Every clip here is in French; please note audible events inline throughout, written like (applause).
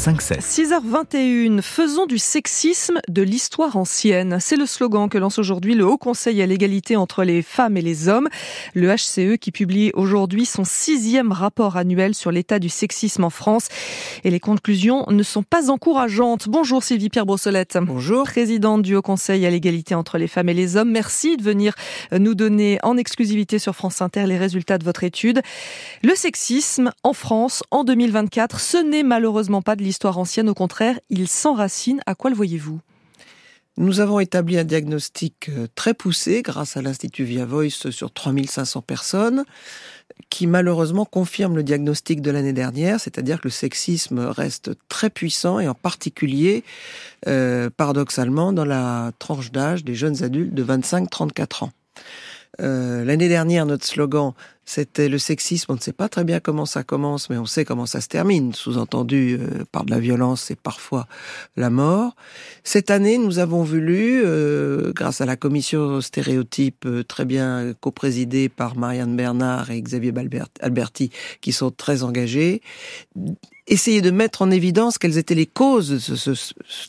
6h21, faisons du sexisme de l'histoire ancienne. C'est le slogan que lance aujourd'hui le Haut Conseil à l'égalité entre les femmes et les hommes. Le HCE qui publie aujourd'hui son sixième rapport annuel sur l'état du sexisme en France. Et les conclusions ne sont pas encourageantes. Bonjour Sylvie Pierre Brossolette. Bonjour. Présidente du Haut Conseil à l'égalité entre les femmes et les hommes. Merci de venir nous donner en exclusivité sur France Inter les résultats de votre étude. Le sexisme en France en 2024, ce n'est malheureusement pas de l'histoire ancienne, au contraire, il s'enracine. À quoi le voyez-vous? Nous avons établi un diagnostic euh, très poussé grâce à l'Institut Via Voice sur 3500 personnes qui malheureusement confirme le diagnostic de l'année dernière, c'est-à-dire que le sexisme reste très puissant et en particulier, euh, paradoxalement, dans la tranche d'âge des jeunes adultes de 25-34 ans. Euh, l'année dernière, notre slogan, c'était le sexisme. On ne sait pas très bien comment ça commence, mais on sait comment ça se termine. Sous-entendu euh, par de la violence et parfois la mort. Cette année, nous avons voulu, euh, grâce à la commission stéréotype très bien coprésidée par Marianne Bernard et Xavier Alberti, qui sont très engagés, essayer de mettre en évidence quelles étaient les causes de ce,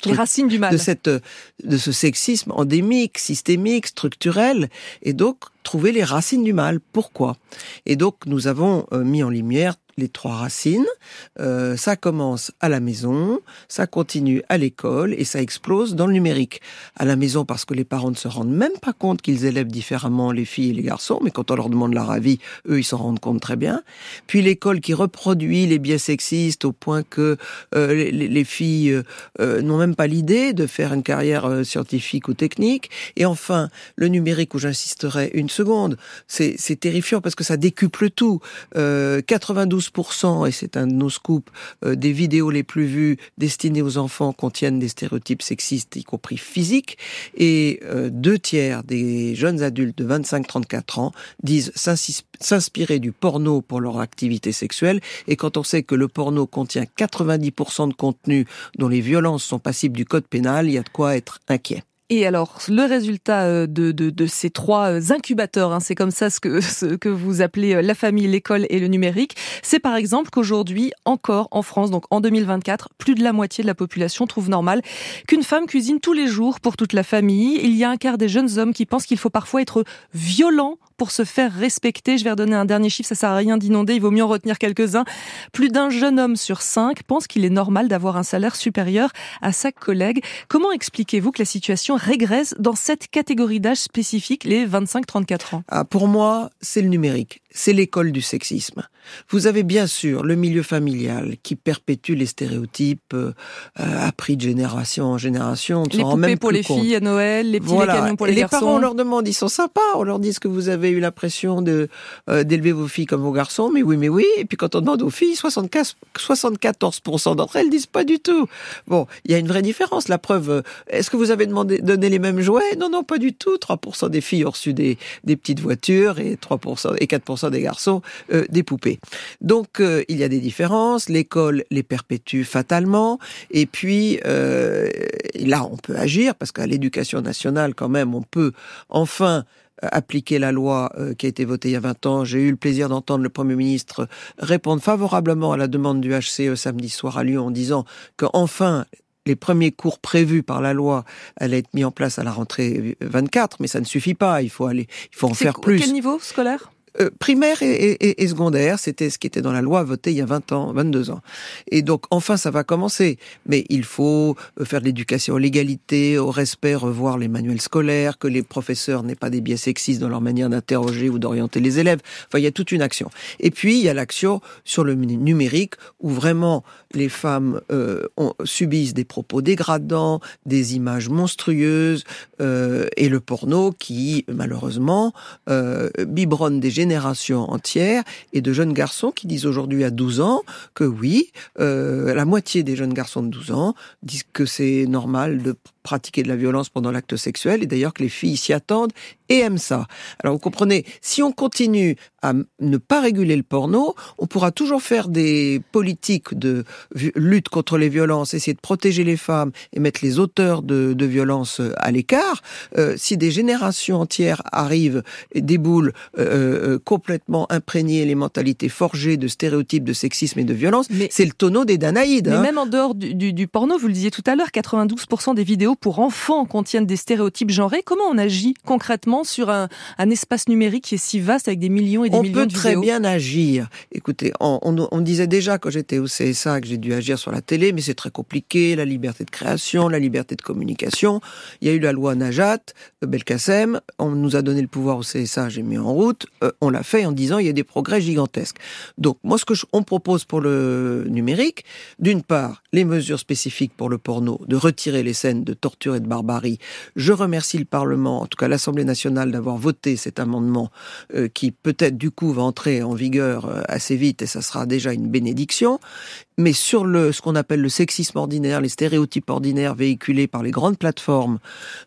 les racines du mal de cette de ce sexisme endémique, systémique, structurel, et donc trouver les racines du mal. Pourquoi? Et donc nous avons euh, mis en lumière les trois racines. Euh, ça commence à la maison, ça continue à l'école et ça explose dans le numérique. À la maison parce que les parents ne se rendent même pas compte qu'ils élèvent différemment les filles et les garçons, mais quand on leur demande leur avis, eux ils s'en rendent compte très bien. Puis l'école qui reproduit les biais sexistes au point que euh, les, filles n'ont même pas l'idée de faire une carrière scientifique ou technique. Et enfin le numérique où j'insisterai une seconde. C'est terrifiant parce que ça décuple tout. 92%, euh, et c'est un de nos scoops, euh, des vidéos les plus vues destinées aux enfants contiennent des stéréotypes sexistes, y compris physiques. Et euh, deux tiers des jeunes adultes de 25-34 ans disent s'inspirer du porno pour leur activité sexuelle. Et quand on sait que le porno contient 90% de contenu dont les violences sont passibles du code pénal, il y a de quoi être inquiet. Et alors, le résultat euh, de, de, de ces trois euh, incubateurs, hein, c'est comme ça ce que, (laughs) ce que vous appelez euh, la famille, l'école et le numérique, c'est par exemple qu'aujourd'hui, encore en France, donc en 2024, plus de la moitié de la population trouve normal qu'une femme cuisine tous les jours pour toute la famille. Il y a un quart des jeunes hommes qui pensent qu'il faut parfois être violent pour se faire respecter. Je vais redonner un dernier chiffre, ça sert à rien d'inonder, il vaut mieux en retenir quelques-uns. Plus d'un jeune homme sur cinq pense qu'il est normal d'avoir un salaire supérieur à sa collègue. Comment expliquez-vous que la situation régresse dans cette catégorie d'âge spécifique, les 25-34 ans. Ah, Pour moi, c'est le numérique c'est l'école du sexisme. Vous avez bien sûr le milieu familial qui perpétue les stéréotypes euh, appris de génération en génération. les poupées pour les filles à Noël, les petits canons pour les, les garçons. Les parents, on leur demande, ils sont sympas, on leur dit que vous avez eu l'impression de euh, d'élever vos filles comme vos garçons, mais oui, mais oui. Et puis quand on demande aux filles, 75, 74% d'entre elles disent pas du tout. Bon, il y a une vraie différence. La preuve, euh, est-ce que vous avez demandé, donné les mêmes jouets? Non, non, pas du tout. 3% des filles ont reçu des, des petites voitures et 3% et 4% des garçons euh, des poupées. Donc euh, il y a des différences, l'école les perpétue fatalement, et puis euh, là on peut agir, parce qu'à l'éducation nationale quand même on peut enfin appliquer la loi qui a été votée il y a 20 ans. J'ai eu le plaisir d'entendre le Premier ministre répondre favorablement à la demande du HCE samedi soir à Lyon en disant qu'enfin les premiers cours prévus par la loi allaient être mis en place à la rentrée 24, mais ça ne suffit pas. Il faut aller, il faut en faire plus. Quel niveau scolaire? Euh, primaire et, et, et secondaire, c'était ce qui était dans la loi votée il y a 20 ans, 22 ans. Et donc enfin ça va commencer, mais il faut euh, faire de l'éducation à l'égalité, au respect, revoir les manuels scolaires, que les professeurs n'aient pas des biais sexistes dans leur manière d'interroger ou d'orienter les élèves. Enfin, il y a toute une action. Et puis il y a l'action sur le numérique où vraiment les femmes euh, subissent des propos dégradants, des images monstrueuses euh, et le porno qui malheureusement euh, biberonne des générations entières et de jeunes garçons qui disent aujourd'hui à 12 ans que oui, euh, la moitié des jeunes garçons de 12 ans disent que c'est normal de pratiquer de la violence pendant l'acte sexuel, et d'ailleurs que les filles s'y attendent et aiment ça. Alors vous comprenez, si on continue à ne pas réguler le porno, on pourra toujours faire des politiques de lutte contre les violences, essayer de protéger les femmes et mettre les auteurs de, de violences euh, à l'écart. Euh, si des générations entières arrivent et déboulent euh, euh, complètement imprégnées les mentalités forgées de stéréotypes de sexisme et de violence, c'est le tonneau des Danaïdes. Mais hein. même en dehors du, du, du, porno, vous le disiez tout à l'heure, 92% des vidéos pour enfants contiennent des stéréotypes genrés. Comment on agit concrètement sur un, un espace numérique qui est si vaste avec des millions et des on millions de vidéos On peut très bien agir. Écoutez, on, on, on disait déjà quand j'étais au CSA que j'ai dû agir sur la télé, mais c'est très compliqué, la liberté de création, la liberté de communication. Il y a eu la loi Najat, euh, Belkacem, on nous a donné le pouvoir au CSA, j'ai mis en route, euh, on l'a fait en disant il y a des progrès gigantesques. Donc moi ce que je, on propose pour le numérique, d'une part, les mesures spécifiques pour le porno, de retirer les scènes de torture et de barbarie. Je remercie le Parlement, en tout cas l'Assemblée nationale, d'avoir voté cet amendement euh, qui peut-être du coup va entrer en vigueur euh, assez vite et ça sera déjà une bénédiction. Mais sur le ce qu'on appelle le sexisme ordinaire, les stéréotypes ordinaires véhiculés par les grandes plateformes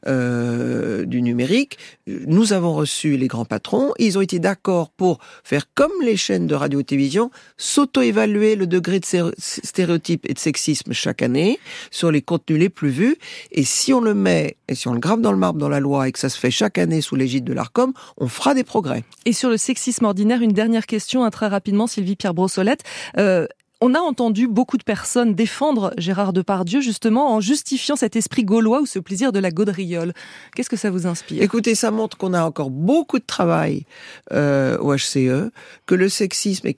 euh, du numérique, nous avons reçu les grands patrons. Ils ont été d'accord pour faire comme les chaînes de radio et télévision, s'auto-évaluer le degré de stéréotypes et de sexisme chaque année sur les contenus les plus vus. Et si on le met et si on le grave dans le marbre dans la loi et que ça se fait chaque année sous l'égide de l'Arcom, on fera des progrès. Et sur le sexisme ordinaire, une dernière question, très rapidement, Sylvie Pierre Brossolette. Euh, on a entendu beaucoup de personnes défendre Gérard Depardieu justement en justifiant cet esprit gaulois ou ce plaisir de la gaudriole. Qu'est-ce que ça vous inspire? Écoutez, ça montre qu'on a encore beaucoup de travail euh, au HCE, que le sexisme est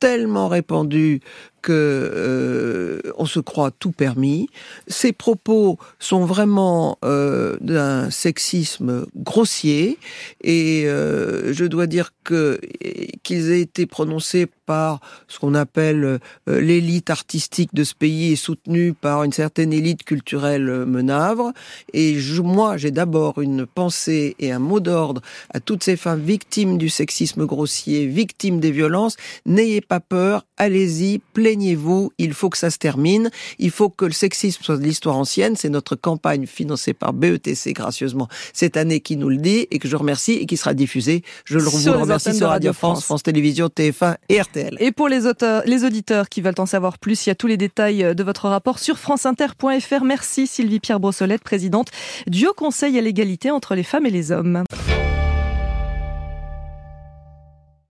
tellement répandu que euh, on se croit tout permis. Ces propos sont vraiment euh, d'un sexisme grossier et euh, je dois dire que qu'ils aient été prononcés par ce qu'on appelle l'élite artistique de ce pays et soutenus par une certaine élite culturelle menavre. Et je, moi, j'ai d'abord une pensée et un mot d'ordre à toutes ces femmes victimes du sexisme grossier, victimes des violences. N'ayez pas peur, allez-y, plaignez-vous, il faut que ça se termine, il faut que le sexisme soit de l'histoire ancienne, c'est notre campagne financée par BETC gracieusement cette année qui nous le dit et que je remercie et qui sera diffusée, je le vous remercie sur Radio France, France, France Télévisions, TF1 et RTL. Et pour les auteurs, les auditeurs qui veulent en savoir plus, il y a tous les détails de votre rapport sur franceinter.fr. Merci Sylvie Pierre Brossolette, présidente du Haut Conseil à l'égalité entre les femmes et les hommes.